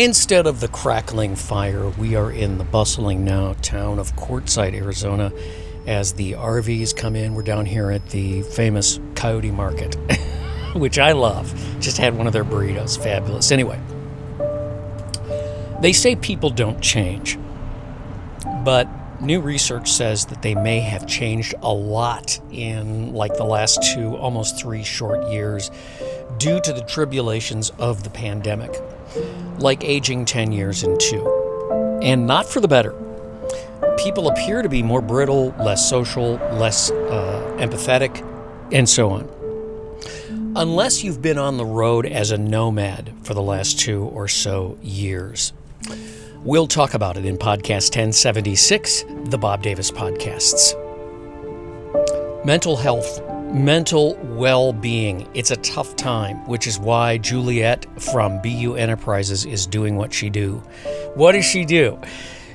Instead of the crackling fire, we are in the bustling now town of Quartzsite, Arizona. As the RVs come in, we're down here at the famous Coyote Market, which I love. Just had one of their burritos, fabulous. Anyway, they say people don't change, but new research says that they may have changed a lot in like the last two, almost three short years due to the tribulations of the pandemic, like aging 10 years in two. And not for the better. People appear to be more brittle, less social, less uh, empathetic, and so on. Unless you've been on the road as a nomad for the last two or so years. We'll talk about it in podcast 1076, the Bob Davis Podcasts. Mental health, mental well being. It's a tough time, which is why Juliet from BU Enterprises is doing what she do. What does she do?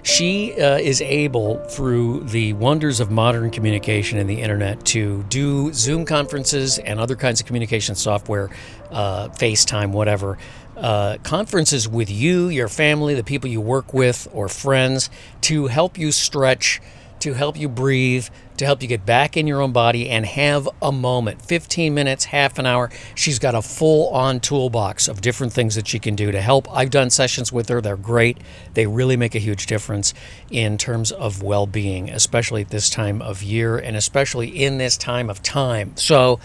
She uh, is able, through the wonders of modern communication and the internet, to do Zoom conferences and other kinds of communication software, uh, FaceTime, whatever, uh, conferences with you, your family, the people you work with, or friends to help you stretch to help you breathe, to help you get back in your own body and have a moment 15 minutes, half an hour. She's got a full on toolbox of different things that she can do to help. I've done sessions with her, they're great. They really make a huge difference in terms of well being, especially at this time of year and especially in this time of time. So,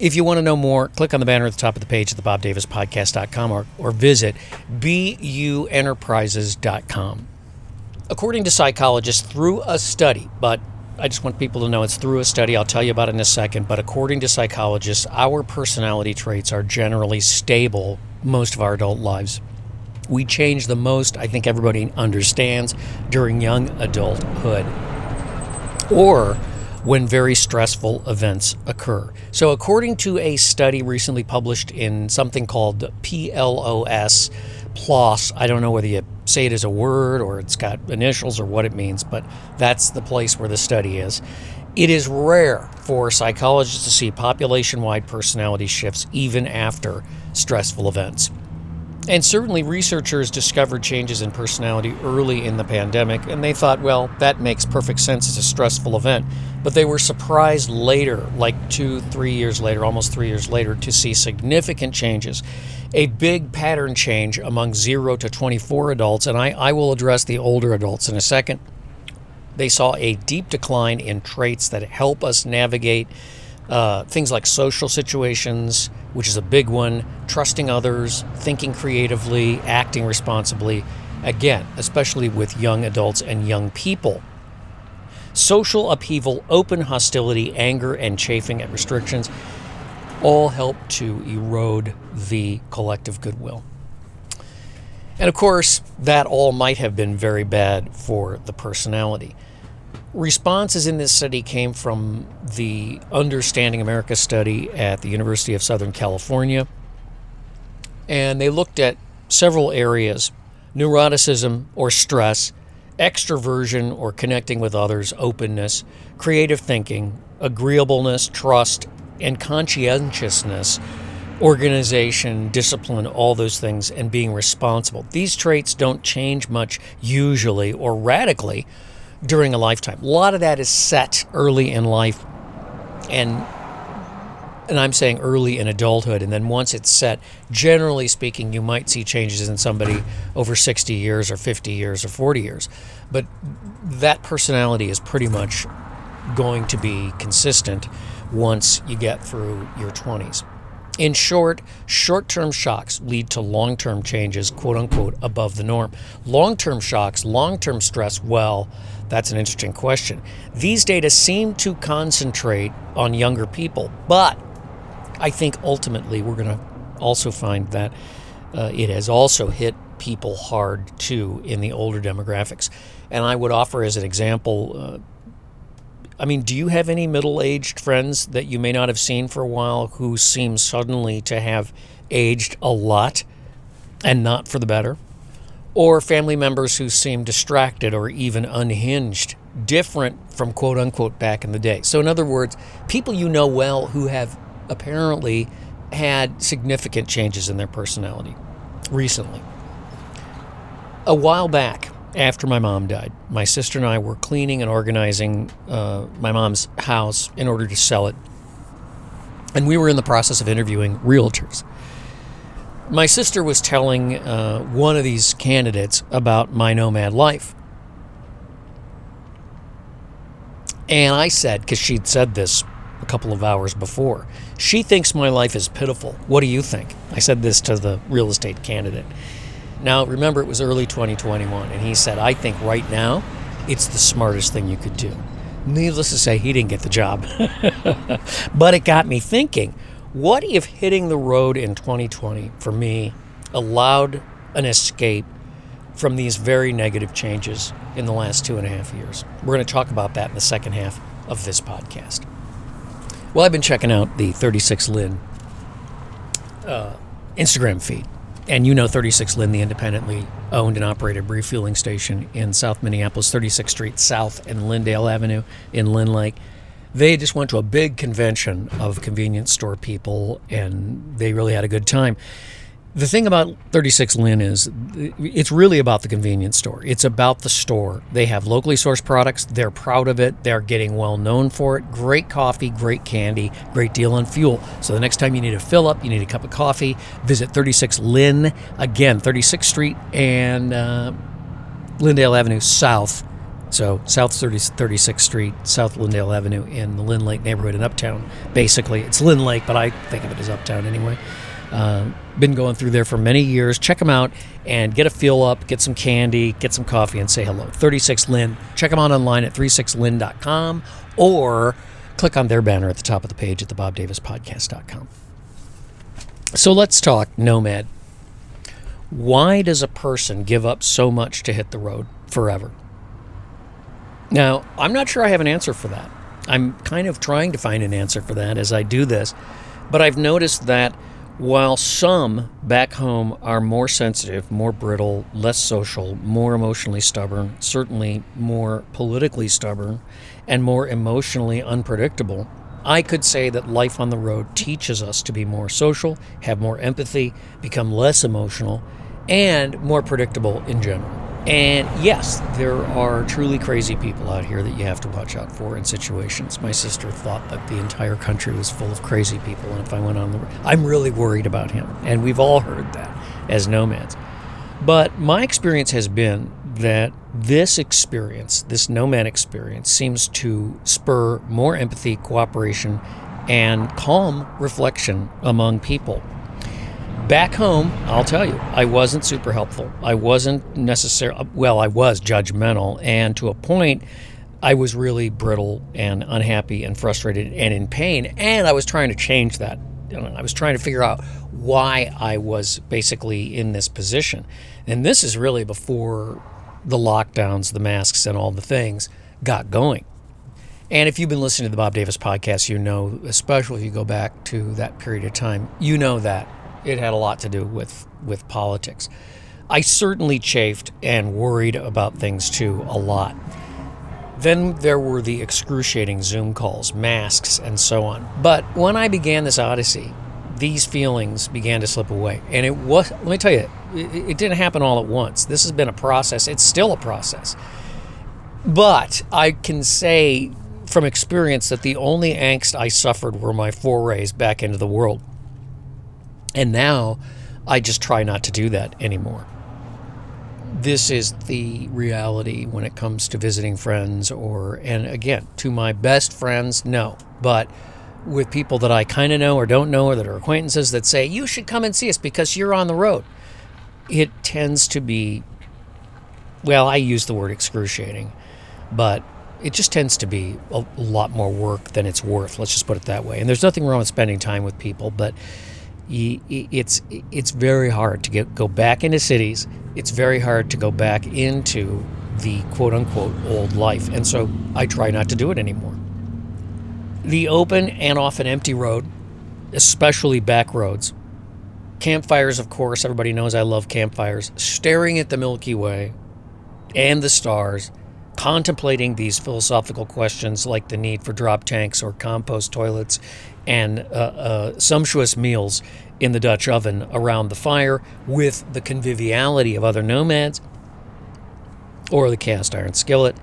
if you want to know more, click on the banner at the top of the page at the bobdavispodcast.com or, or visit buenterprises.com according to psychologists, through a study, but I just want people to know it's through a study. I'll tell you about it in a second. But according to psychologists, our personality traits are generally stable most of our adult lives. We change the most, I think everybody understands, during young adulthood or when very stressful events occur. So, according to a study recently published in something called PLOS, PLOS, I don't know whether you say it as a word or it's got initials or what it means, but that's the place where the study is. It is rare for psychologists to see population wide personality shifts even after stressful events. And certainly, researchers discovered changes in personality early in the pandemic, and they thought, well, that makes perfect sense. It's a stressful event. But they were surprised later, like two, three years later, almost three years later, to see significant changes. A big pattern change among 0 to 24 adults, and I, I will address the older adults in a second. They saw a deep decline in traits that help us navigate uh, things like social situations, which is a big one, trusting others, thinking creatively, acting responsibly. Again, especially with young adults and young people. Social upheaval, open hostility, anger, and chafing at restrictions all help to erode the collective goodwill. And of course, that all might have been very bad for the personality. Responses in this study came from the Understanding America study at the University of Southern California. And they looked at several areas neuroticism or stress, extroversion or connecting with others, openness, creative thinking, agreeableness, trust, and conscientiousness, organization, discipline, all those things, and being responsible. These traits don't change much usually or radically during a lifetime. A lot of that is set early in life and and I'm saying early in adulthood and then once it's set, generally speaking, you might see changes in somebody over 60 years or 50 years or 40 years. But that personality is pretty much going to be consistent once you get through your 20s. In short, short term shocks lead to long term changes, quote unquote, above the norm. Long term shocks, long term stress, well, that's an interesting question. These data seem to concentrate on younger people, but I think ultimately we're going to also find that uh, it has also hit people hard too in the older demographics. And I would offer as an example uh, I mean, do you have any middle aged friends that you may not have seen for a while who seem suddenly to have aged a lot and not for the better? Or family members who seem distracted or even unhinged, different from quote unquote back in the day. So, in other words, people you know well who have apparently had significant changes in their personality recently. A while back, after my mom died, my sister and I were cleaning and organizing uh, my mom's house in order to sell it. And we were in the process of interviewing realtors. My sister was telling uh, one of these candidates about my nomad life. And I said, because she'd said this a couple of hours before, she thinks my life is pitiful. What do you think? I said this to the real estate candidate. Now, remember, it was early 2021, and he said, I think right now it's the smartest thing you could do. Needless to say, he didn't get the job. but it got me thinking what if hitting the road in 2020 for me allowed an escape from these very negative changes in the last two and a half years? We're going to talk about that in the second half of this podcast. Well, I've been checking out the 36 Lyn uh, Instagram feed. And you know 36 Lin, the independently owned and operated refueling station in South Minneapolis, 36th Street South and Lyndale Avenue in Lyn-Lake. They just went to a big convention of convenience store people and they really had a good time the thing about 36 Lyn is it's really about the convenience store. It's about the store. They have locally sourced products. They're proud of it. They're getting well known for it. Great coffee, great candy, great deal on fuel. So the next time you need a fill up, you need a cup of coffee, visit 36 Lyn. Again, 36th Street and uh, Lyndale Avenue South. So South 30, 36th Street, South Lyndale Avenue in the Lyn-Lake neighborhood in Uptown. Basically, it's Lyn-Lake, but I think of it as Uptown anyway. Uh, been going through there for many years. Check them out and get a feel up, get some candy, get some coffee, and say hello. 36 Lyn. Check them out online at 36lyn.com or click on their banner at the top of the page at the bobdavispodcast.com. So let's talk Nomad. Why does a person give up so much to hit the road forever? Now, I'm not sure I have an answer for that. I'm kind of trying to find an answer for that as I do this, but I've noticed that while some back home are more sensitive, more brittle, less social, more emotionally stubborn, certainly more politically stubborn, and more emotionally unpredictable, I could say that life on the road teaches us to be more social, have more empathy, become less emotional, and more predictable in general. And yes, there are truly crazy people out here that you have to watch out for in situations. My sister thought that the entire country was full of crazy people, and if I went on the, I'm really worried about him. And we've all heard that as nomads. But my experience has been that this experience, this nomad experience, seems to spur more empathy, cooperation, and calm reflection among people. Back home, I'll tell you, I wasn't super helpful. I wasn't necessarily, well, I was judgmental. And to a point, I was really brittle and unhappy and frustrated and in pain. And I was trying to change that. I was trying to figure out why I was basically in this position. And this is really before the lockdowns, the masks, and all the things got going. And if you've been listening to the Bob Davis podcast, you know, especially if you go back to that period of time, you know that it had a lot to do with with politics. I certainly chafed and worried about things too a lot. Then there were the excruciating Zoom calls, masks, and so on. But when I began this odyssey, these feelings began to slip away. And it was, let me tell you, it, it didn't happen all at once. This has been a process. It's still a process. But I can say from experience that the only angst I suffered were my forays back into the world. And now I just try not to do that anymore. This is the reality when it comes to visiting friends, or, and again, to my best friends, no. But with people that I kind of know or don't know, or that are acquaintances that say, you should come and see us because you're on the road, it tends to be, well, I use the word excruciating, but it just tends to be a lot more work than it's worth. Let's just put it that way. And there's nothing wrong with spending time with people, but it's it's very hard to get go back into cities. It's very hard to go back into the quote unquote old life, and so I try not to do it anymore. The open and often empty road, especially back roads, campfires. Of course, everybody knows I love campfires. Staring at the Milky Way and the stars contemplating these philosophical questions like the need for drop tanks or compost toilets and uh, uh, sumptuous meals in the Dutch oven around the fire with the conviviality of other nomads or the cast iron skillet.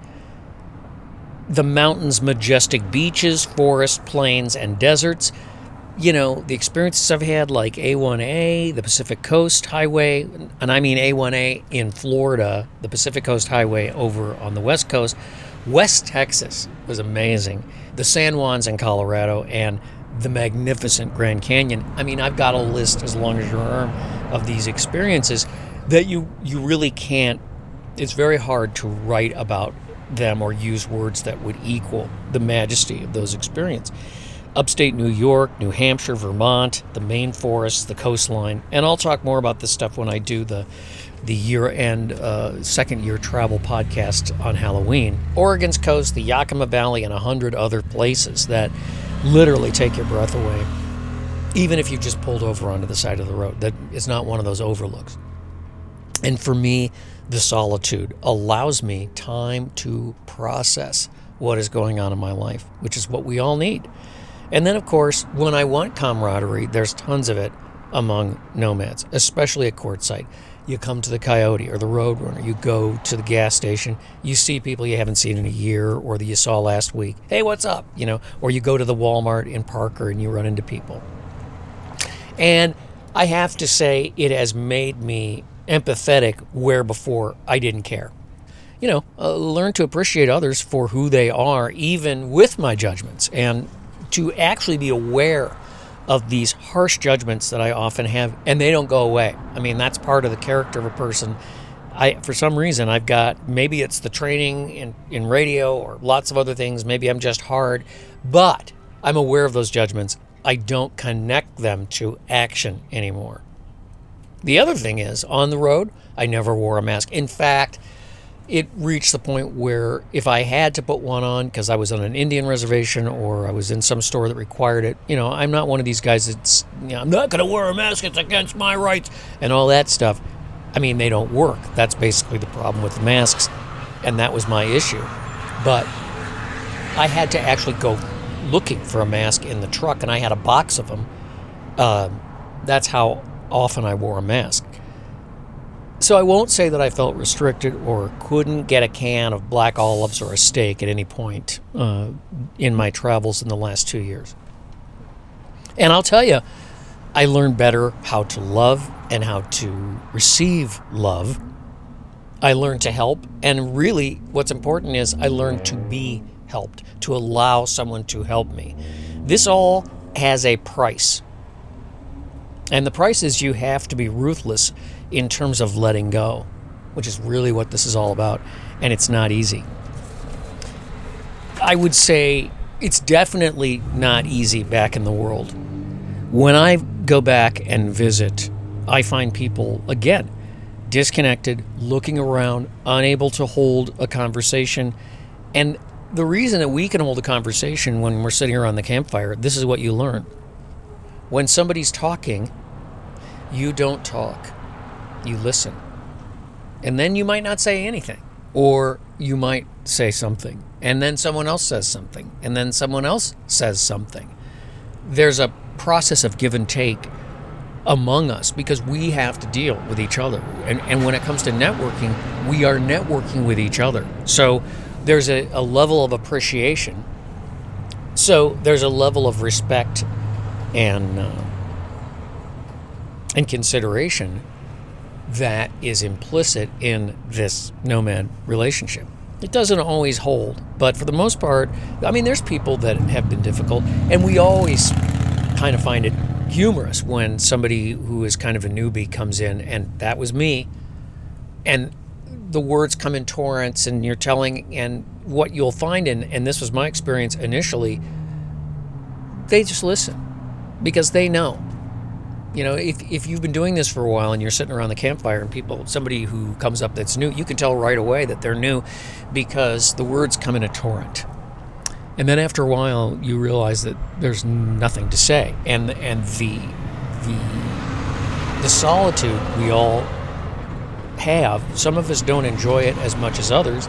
The mountains, majestic beaches, forests, plains, and deserts. You know, the experiences I've had, like A1A, the Pacific Coast Highway, and I mean A1A in Florida, the Pacific Coast Highway over on the West Coast. West Texas was amazing. The San Juans in Colorado, and the magnificent Grand Canyon. I mean, I've got a list as long as your arm of these experiences that you you really can't. It's very hard to write about them or use words that would equal the majesty of those experiences. Upstate New York, New Hampshire, Vermont, the Maine forests, the coastline, and I'll talk more about this stuff when I do the the year-end uh, second-year travel podcast on Halloween. Oregon's coast, the Yakima Valley, and a hundred other places that literally take your breath away, even if you've just pulled over onto the side of the road. That is not one of those overlooks. And for me, the solitude allows me time to process what is going on in my life, which is what we all need. And then, of course, when I want camaraderie, there's tons of it among nomads, especially at Quartzsite. You come to the Coyote or the Roadrunner, you go to the gas station, you see people you haven't seen in a year or that you saw last week. Hey, what's up? You know, or you go to the Walmart in Parker and you run into people. And I have to say, it has made me empathetic where before I didn't care. You know, uh, learn to appreciate others for who they are, even with my judgments, and to actually be aware of these harsh judgments that I often have, and they don't go away. I mean, that's part of the character of a person. I, for some reason, I've got maybe it's the training in, in radio or lots of other things. Maybe I'm just hard, but I'm aware of those judgments. I don't connect them to action anymore. The other thing is, on the road, I never wore a mask. In fact, it reached the point where if I had to put one on because I was on an Indian reservation or I was in some store that required it, you know, I'm not one of these guys that's, you know, I'm not going to wear a mask, it's against my rights, and all that stuff. I mean, they don't work. That's basically the problem with the masks, and that was my issue. But I had to actually go looking for a mask in the truck, and I had a box of them. Uh, that's how often I wore a mask. So I won't say that I felt restricted or couldn't get a can of black olives or a steak at any point uh, in my travels in the last two years. And I'll tell you, I learned better how to love and how to receive love. I learned to help, and really, what's important is I learned to be helped, to allow someone to help me. This all has a price. And the price is you have to be ruthless in terms of letting go, which is really what this is all about. And it's not easy. I would say it's definitely not easy back in the world. When I go back and visit, I find people, again, disconnected, looking around, unable to hold a conversation. And the reason that we can hold a conversation when we're sitting around the campfire, this is what you learn. When somebody's talking, you don't talk you listen. And then you might not say anything, or you might say something, and then someone else says something, and then someone else says something. There's a process of give and take among us because we have to deal with each other. And, and when it comes to networking, we are networking with each other. So there's a, a level of appreciation. So there's a level of respect and, uh, and consideration that is implicit in this nomad relationship. It doesn't always hold, but for the most part, I mean, there's people that have been difficult, and we always kind of find it humorous when somebody who is kind of a newbie comes in, and that was me, and the words come in torrents, and you're telling, and what you'll find, in, and this was my experience initially, they just listen because they know you know, if, if you've been doing this for a while and you're sitting around the campfire and people, somebody who comes up that's new, you can tell right away that they're new because the words come in a torrent. And then after a while, you realize that there's nothing to say. And, and the, the, the solitude we all have, some of us don't enjoy it as much as others,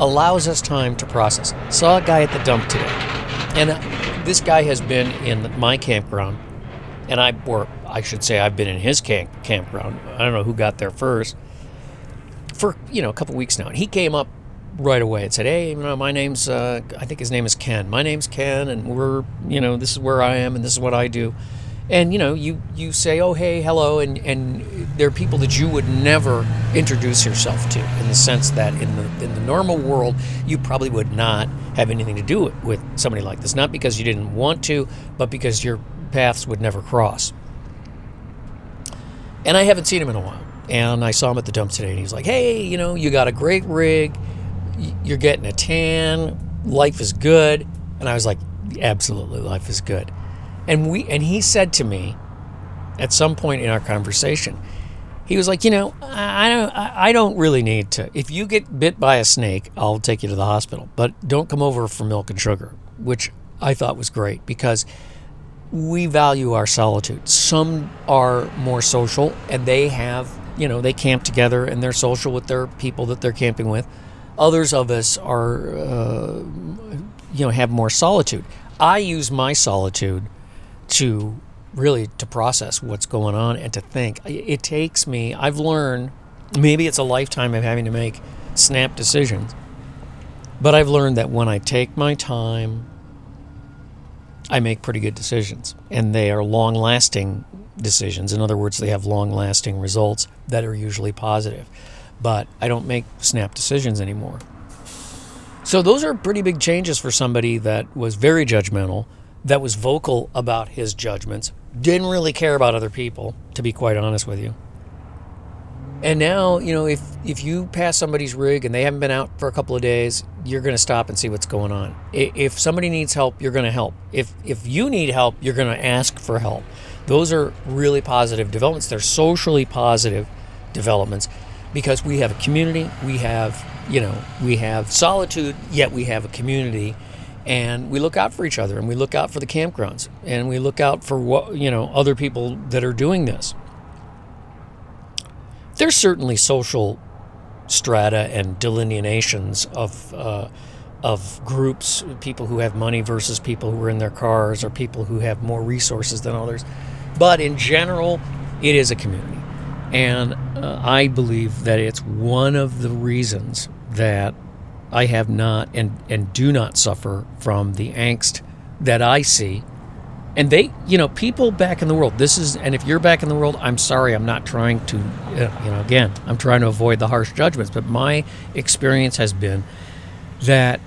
allows us time to process. Saw a guy at the dump today. And this guy has been in my campground and I, or I should say, I've been in his camp, campground. I don't know who got there first. for you know a couple weeks now. And he came up right away and said, "Hey, you know, my name's uh, I think his name is Ken. My name's Ken, and we're you know this is where I am and this is what I do." And you know, you you say, "Oh, hey, hello," and and there are people that you would never introduce yourself to in the sense that in the in the normal world you probably would not have anything to do with somebody like this, not because you didn't want to, but because your paths would never cross. And I haven't seen him in a while. And I saw him at the dump today, and he was like, "Hey, you know, you got a great rig." you're getting a tan, life is good. And I was like, absolutely, life is good. And we and he said to me at some point in our conversation, he was like, you know, I don't, I don't really need to. If you get bit by a snake, I'll take you to the hospital, but don't come over for milk and sugar, which I thought was great because we value our solitude. Some are more social and they have, you know, they camp together and they're social with their people that they're camping with. Others of us are, uh, you know, have more solitude. I use my solitude to really to process what's going on and to think. It takes me. I've learned. Maybe it's a lifetime of having to make snap decisions, but I've learned that when I take my time, I make pretty good decisions, and they are long-lasting decisions. In other words, they have long-lasting results that are usually positive but I don't make snap decisions anymore. So those are pretty big changes for somebody that was very judgmental, that was vocal about his judgments, didn't really care about other people, to be quite honest with you. And now, you know, if if you pass somebody's rig and they haven't been out for a couple of days, you're going to stop and see what's going on. If somebody needs help, you're going to help. If if you need help, you're going to ask for help. Those are really positive developments. They're socially positive developments because we have a community, we have, you know, we have solitude, yet we have a community and we look out for each other and we look out for the campgrounds and we look out for what, you know, other people that are doing this. There's certainly social strata and delineations of uh, of groups, people who have money versus people who are in their cars or people who have more resources than others. But in general, it is a community. And uh, I believe that it's one of the reasons that I have not and, and do not suffer from the angst that I see. And they, you know, people back in the world, this is, and if you're back in the world, I'm sorry, I'm not trying to, uh, you know, again, I'm trying to avoid the harsh judgments, but my experience has been that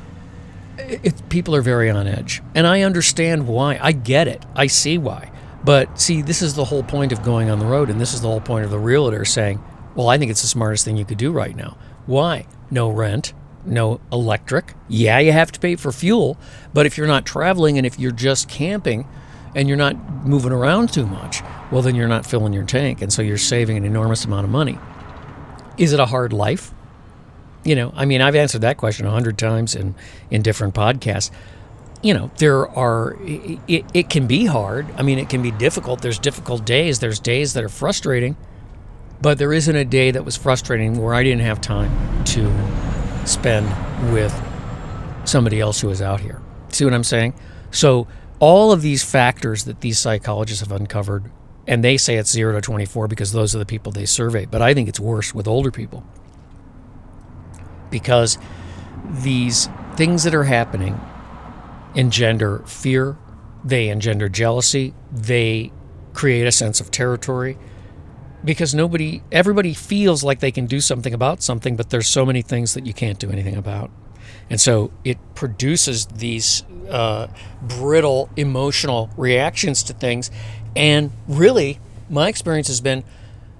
it, people are very on edge. And I understand why. I get it. I see why. But see, this is the whole point of going on the road, and this is the whole point of the realtor saying, Well, I think it's the smartest thing you could do right now. Why? No rent, no electric. Yeah, you have to pay for fuel, but if you're not traveling and if you're just camping and you're not moving around too much, well, then you're not filling your tank, and so you're saving an enormous amount of money. Is it a hard life? You know, I mean, I've answered that question a hundred times in, in different podcasts you know, there are, it, it can be hard. I mean, it can be difficult. There's difficult days, there's days that are frustrating, but there isn't a day that was frustrating where I didn't have time to spend with somebody else who was out here. See what I'm saying? So, all of these factors that these psychologists have uncovered, and they say it's 0 to 24 because those are the people they survey, but I think it's worse with older people. Because these things that are happening engender fear, they engender jealousy, they create a sense of territory because nobody everybody feels like they can do something about something but there's so many things that you can't do anything about and so it produces these uh, brittle emotional reactions to things. And really my experience has been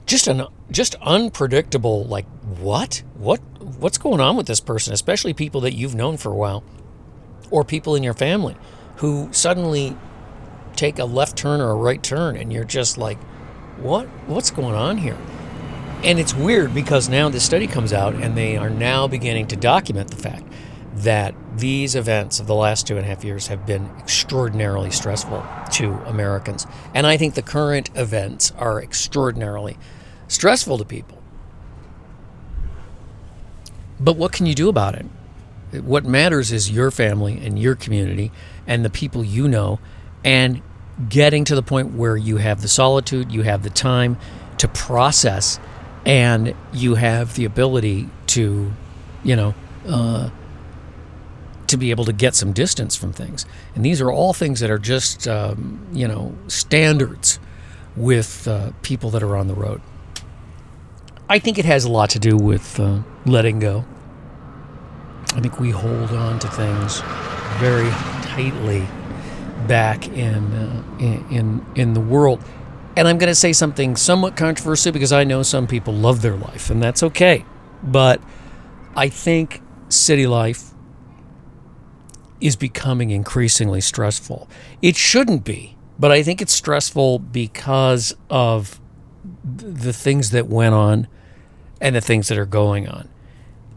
just an just unpredictable like what? What what's going on with this person? Especially people that you've known for a while or people in your family who suddenly take a left turn or a right turn and you're just like what what's going on here? And it's weird because now this study comes out and they are now beginning to document the fact that these events of the last two and a half years have been extraordinarily stressful to Americans. And I think the current events are extraordinarily stressful to people. But what can you do about it? What matters is your family and your community and the people you know, and getting to the point where you have the solitude, you have the time to process and you have the ability to, you know, uh, to be able to get some distance from things. And these are all things that are just, um, you know, standards with uh, people that are on the road. I think it has a lot to do with uh, letting go. I think we hold on to things very tightly back in uh, in, in in the world. And I'm going to say something somewhat controversial because I know some people love their life, and that's okay. But I think city life is becoming increasingly stressful. It shouldn't be, but I think it's stressful because of the things that went on and the things that are going on.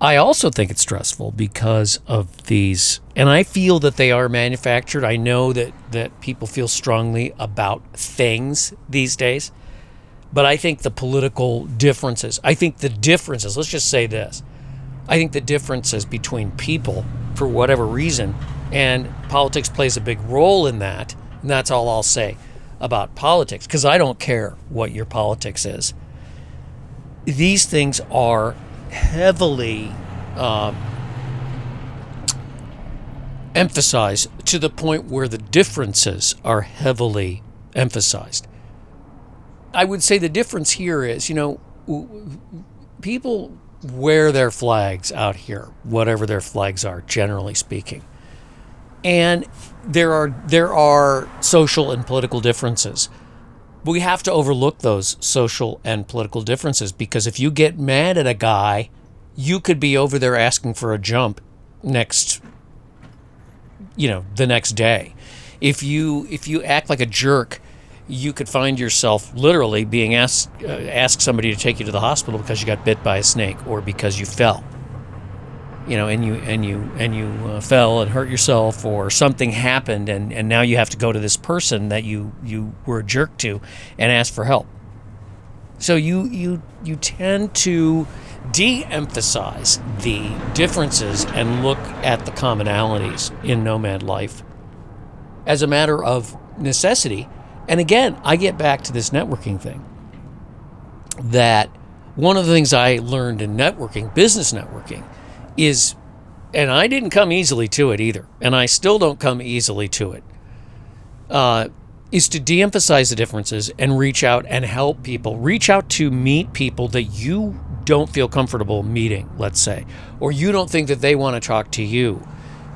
I also think it's stressful because of these, and I feel that they are manufactured. I know that, that people feel strongly about things these days, but I think the political differences, I think the differences, let's just say this I think the differences between people, for whatever reason, and politics plays a big role in that. And that's all I'll say about politics, because I don't care what your politics is. These things are heavily uh, emphasized to the point where the differences are heavily emphasized. I would say the difference here is, you know, people wear their flags out here, whatever their flags are, generally speaking. And there are there are social and political differences. We have to overlook those social and political differences because if you get mad at a guy, you could be over there asking for a jump next you know, the next day. If you if you act like a jerk you could find yourself literally being asked uh, ask somebody to take you to the hospital because you got bit by a snake or because you fell you know and you and you and you uh, fell and hurt yourself or something happened and and now you have to go to this person that you you were a jerk to and ask for help. So you you you tend to de-emphasize the differences and look at the commonalities in nomad life as a matter of necessity. And again, I get back to this networking thing that one of the things I learned in networking, business networking, is, and I didn't come easily to it either, and I still don't come easily to it, uh, is to de emphasize the differences and reach out and help people. Reach out to meet people that you don't feel comfortable meeting, let's say, or you don't think that they want to talk to you.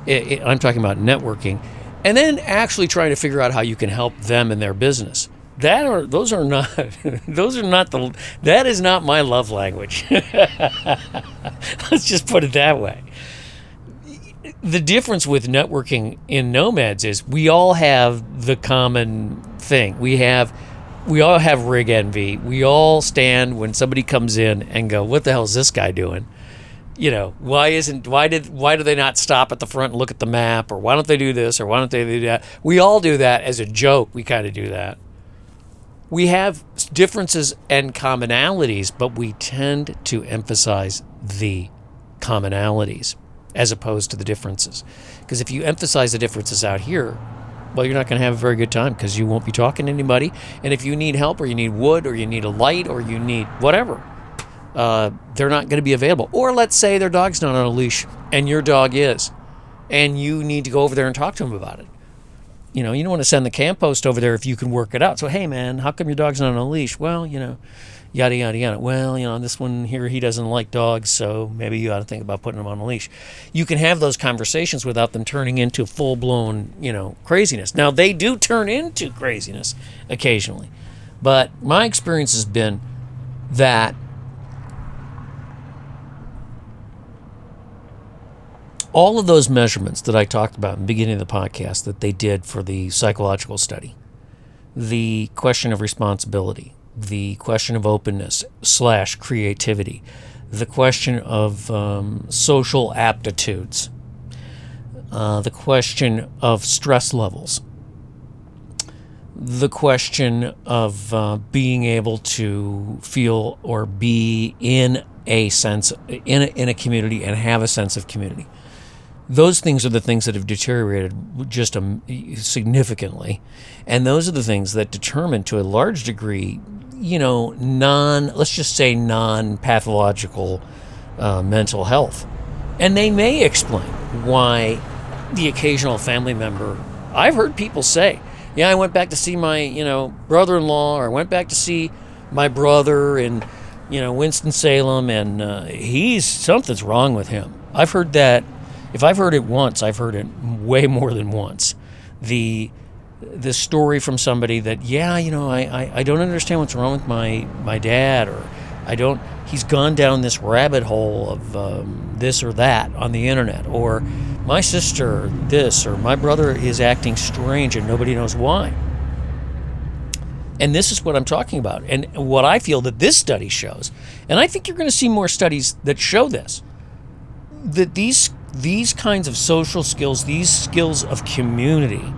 It, it, I'm talking about networking and then actually trying to figure out how you can help them in their business that are those are not those are not the that is not my love language. Let's just put it that way. The difference with networking in nomads is we all have the common thing. We have we all have rig envy. We all stand when somebody comes in and go what the hell is this guy doing? You know, why isn't why did why do they not stop at the front and look at the map? Or why don't they do this? Or why don't they do that? We all do that as a joke. We kind of do that. We have differences and commonalities, but we tend to emphasize the commonalities as opposed to the differences. Because if you emphasize the differences out here, well, you're not going to have a very good time because you won't be talking to anybody. And if you need help or you need wood or you need a light or you need whatever, uh, they're not going to be available. Or let's say their dog's not on a leash and your dog is, and you need to go over there and talk to them about it. You know, you don't want to send the camp host over there if you can work it out. So, hey, man, how come your dog's not on a leash? Well, you know, yada, yada, yada. Well, you know, this one here, he doesn't like dogs, so maybe you ought to think about putting him on a leash. You can have those conversations without them turning into full blown, you know, craziness. Now, they do turn into craziness occasionally, but my experience has been that all of those measurements that I talked about in the beginning of the podcast that they did for the psychological study, the question of responsibility, the question of openness slash creativity, the question of um, social aptitudes, uh, the question of stress levels, the question of uh, being able to feel or be in a sense in a, in a community and have a sense of community those things are the things that have deteriorated just um, significantly and those are the things that determine to a large degree you know, non, let's just say non pathological uh, mental health. And they may explain why the occasional family member, I've heard people say, yeah, I went back to see my, you know, brother in law, or I went back to see my brother in, you know, Winston-Salem, and uh, he's, something's wrong with him. I've heard that. If I've heard it once, I've heard it way more than once. The the story from somebody that yeah you know I, I, I don't understand what's wrong with my my dad or I don't he's gone down this rabbit hole of um, this or that on the internet or my sister this or my brother is acting strange and nobody knows why and this is what I'm talking about and what I feel that this study shows and I think you're going to see more studies that show this that these these kinds of social skills these skills of community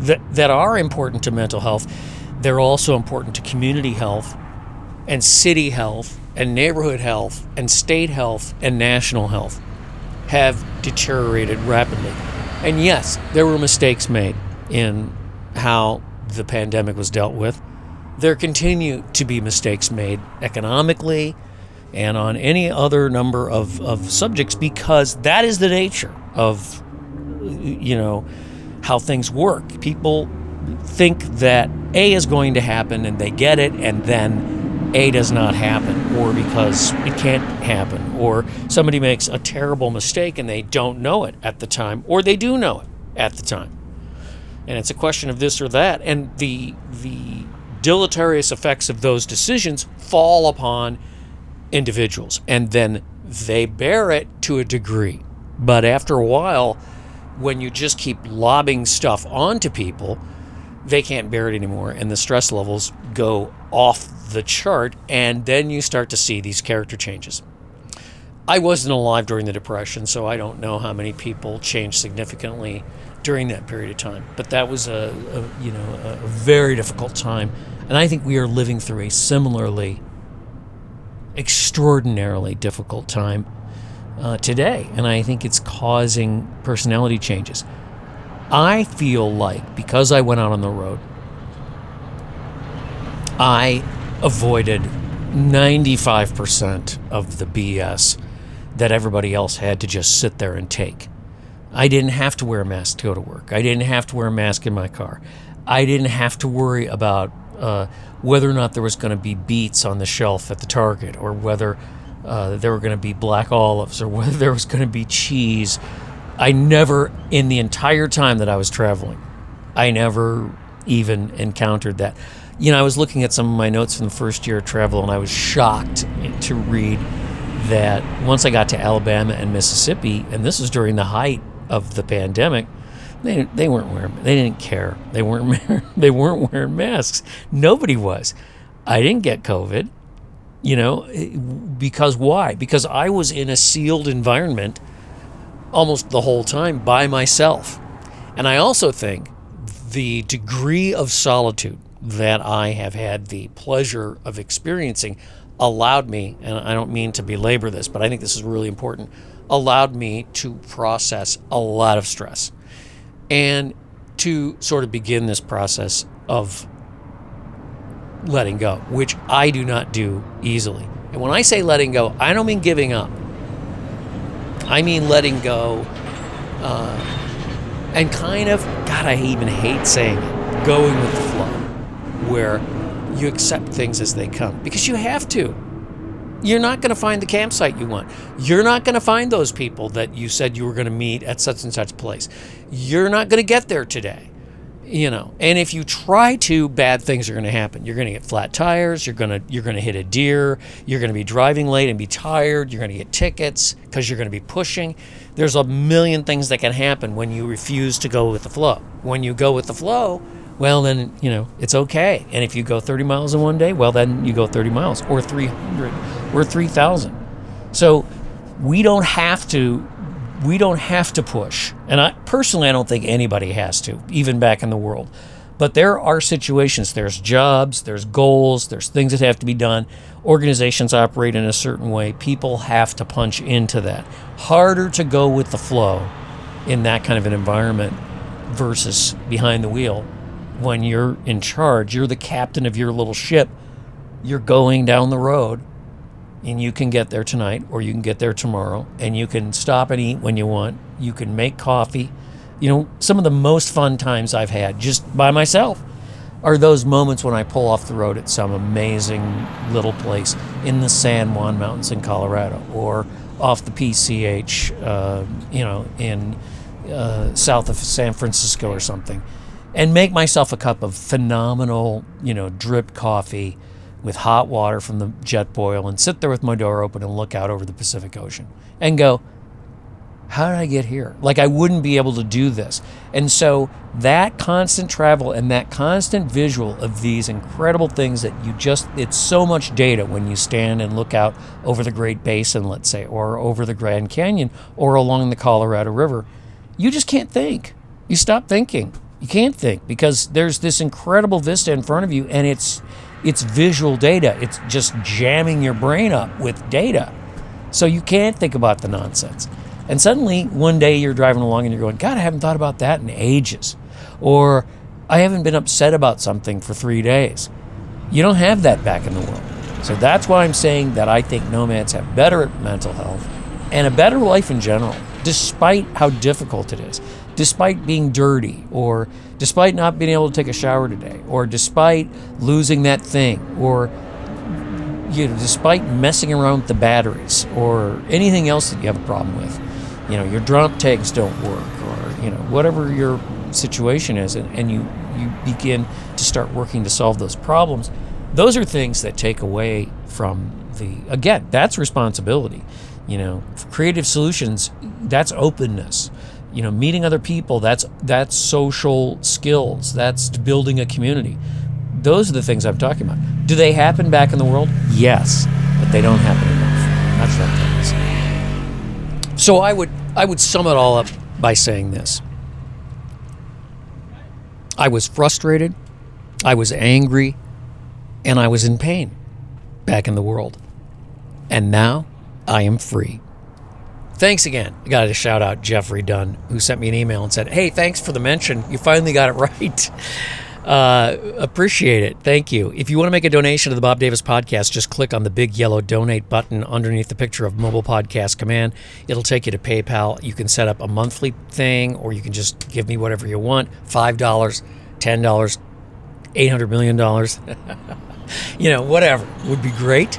that, that are important to mental health, they're also important to community health and city health and neighborhood health and state health and national health have deteriorated rapidly. And yes, there were mistakes made in how the pandemic was dealt with. There continue to be mistakes made economically and on any other number of, of subjects because that is the nature of, you know, how things work. People think that A is going to happen and they get it, and then A does not happen, or because it can't happen, or somebody makes a terrible mistake and they don't know it at the time, or they do know it at the time. And it's a question of this or that, and the the deleterious effects of those decisions fall upon individuals, and then they bear it to a degree. But after a while, when you just keep lobbing stuff onto people, they can't bear it anymore and the stress levels go off the chart and then you start to see these character changes. I wasn't alive during the depression, so I don't know how many people changed significantly during that period of time. But that was a, a you know a very difficult time, and I think we are living through a similarly extraordinarily difficult time uh, today, and I think it's causing personality changes. I feel like because I went out on the road, I avoided 95% of the BS that everybody else had to just sit there and take. I didn't have to wear a mask to go to work. I didn't have to wear a mask in my car. I didn't have to worry about uh, whether or not there was going to be beets on the shelf at the Target or whether uh, there were going to be black olives or whether there was going to be cheese. I never, in the entire time that I was traveling, I never even encountered that. You know, I was looking at some of my notes from the first year of travel and I was shocked to read that once I got to Alabama and Mississippi, and this was during the height of the pandemic, they, they weren't wearing they didn't care they weren't they weren't wearing masks nobody was I didn't get COVID you know, eh, because why? Because I was in a sealed environment almost the whole time by myself. And I also think the degree of solitude that I have had the pleasure of experiencing allowed me, and I don't mean to belabor this, but I think this is really important, allowed me to process a lot of stress and to sort of begin this process of letting go, which I do not do easily. And when I say letting go, I don't mean giving up. I mean letting go uh, and kind of, God, I even hate saying it, going with the flow, where you accept things as they come because you have to. You're not going to find the campsite you want. You're not going to find those people that you said you were going to meet at such and such place. You're not going to get there today you know and if you try to bad things are going to happen you're going to get flat tires you're going to you're going to hit a deer you're going to be driving late and be tired you're going to get tickets because you're going to be pushing there's a million things that can happen when you refuse to go with the flow when you go with the flow well then you know it's okay and if you go 30 miles in one day well then you go 30 miles or 300 or 3000 so we don't have to we don't have to push. And I personally I don't think anybody has to, even back in the world. But there are situations, there's jobs, there's goals, there's things that have to be done. Organizations operate in a certain way. People have to punch into that. Harder to go with the flow in that kind of an environment versus behind the wheel when you're in charge. You're the captain of your little ship. you're going down the road and you can get there tonight or you can get there tomorrow and you can stop and eat when you want. You can make coffee. You know, some of the most fun times I've had just by myself are those moments when I pull off the road at some amazing little place in the San Juan Mountains in Colorado or off the PCH, uh, you know, in uh, south of San Francisco or something, and make myself a cup of phenomenal, you know, drip coffee with hot water from the Jetboil and sit there with my door open and look out over the Pacific Ocean and go, how did I get here? Like I wouldn't be able to do this. And so that constant travel and that constant visual of these incredible things that you just it's so much data when you stand and look out over the Great Basin, let's say, or over the Grand Canyon or along the Colorado River. You just can't think. You stop thinking. You can't think because there's this incredible vista in front of you and it's it's visual data. It's just jamming your brain up with data. So you can't think about the nonsense. And suddenly, one day you're driving along and you're going, God, I haven't thought about that in ages. Or I haven't been upset about something for three days. You don't have that back in the world. So that's why I'm saying that I think nomads have better mental health and a better life in general, despite how difficult it is, despite being dirty, or despite not being able to take a shower today, or despite losing that thing, or you know, despite messing around with the batteries or anything else that you have a problem with you know your drum tags don't work or you know whatever your situation is and, and you you begin to start working to solve those problems those are things that take away from the again that's responsibility. You know creative solutions that's openness you know meeting other people that's that's social skills that's building a community those are the things i'm talking about do they happen back in the world yes but they don't happen enough trying to say so I would I would sum it all up by saying this. I was frustrated, I was angry, and I was in pain back in the world. And now I am free. Thanks again. I got to shout out Jeffrey Dunn, who sent me an email and said, Hey, thanks for the mention. You finally got it right. Uh, appreciate it. Thank you. If you want to make a donation to the Bob Davis podcast, just click on the big yellow donate button underneath the picture of mobile podcast command. It'll take you to PayPal. You can set up a monthly thing, or you can just give me whatever you want $5, $10, $800 million. you know, whatever would be great.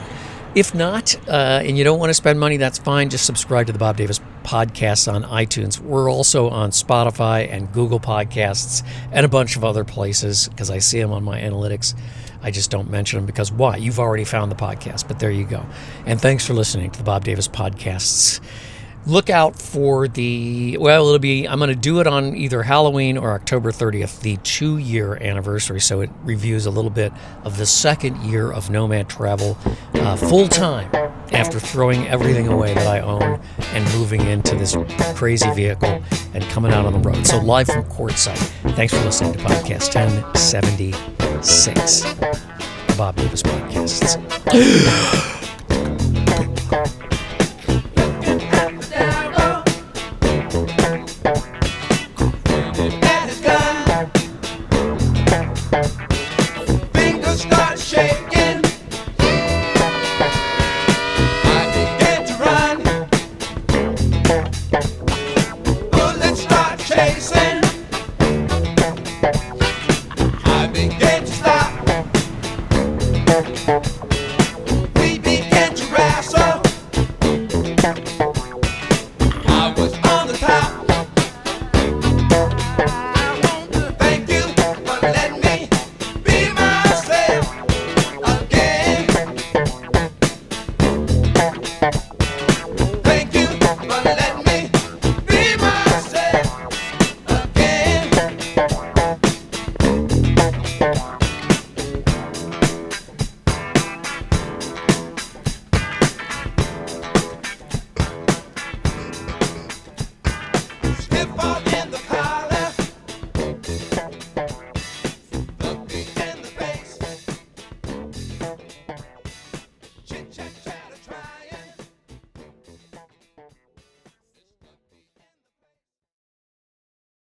If not, uh, and you don't want to spend money, that's fine. Just subscribe to the Bob Davis podcast on iTunes. We're also on Spotify and Google Podcasts and a bunch of other places because I see them on my analytics. I just don't mention them because why? You've already found the podcast, but there you go. And thanks for listening to the Bob Davis podcasts look out for the well it'll be i'm going to do it on either halloween or october 30th the two year anniversary. So it reviews a little bit of the second year of nomad travel uh, full time after throwing everything away that i own and moving into this crazy vehicle and coming out on the road. So live from quartzsite thanks for listening to podcast 1076 the bob davis podcasts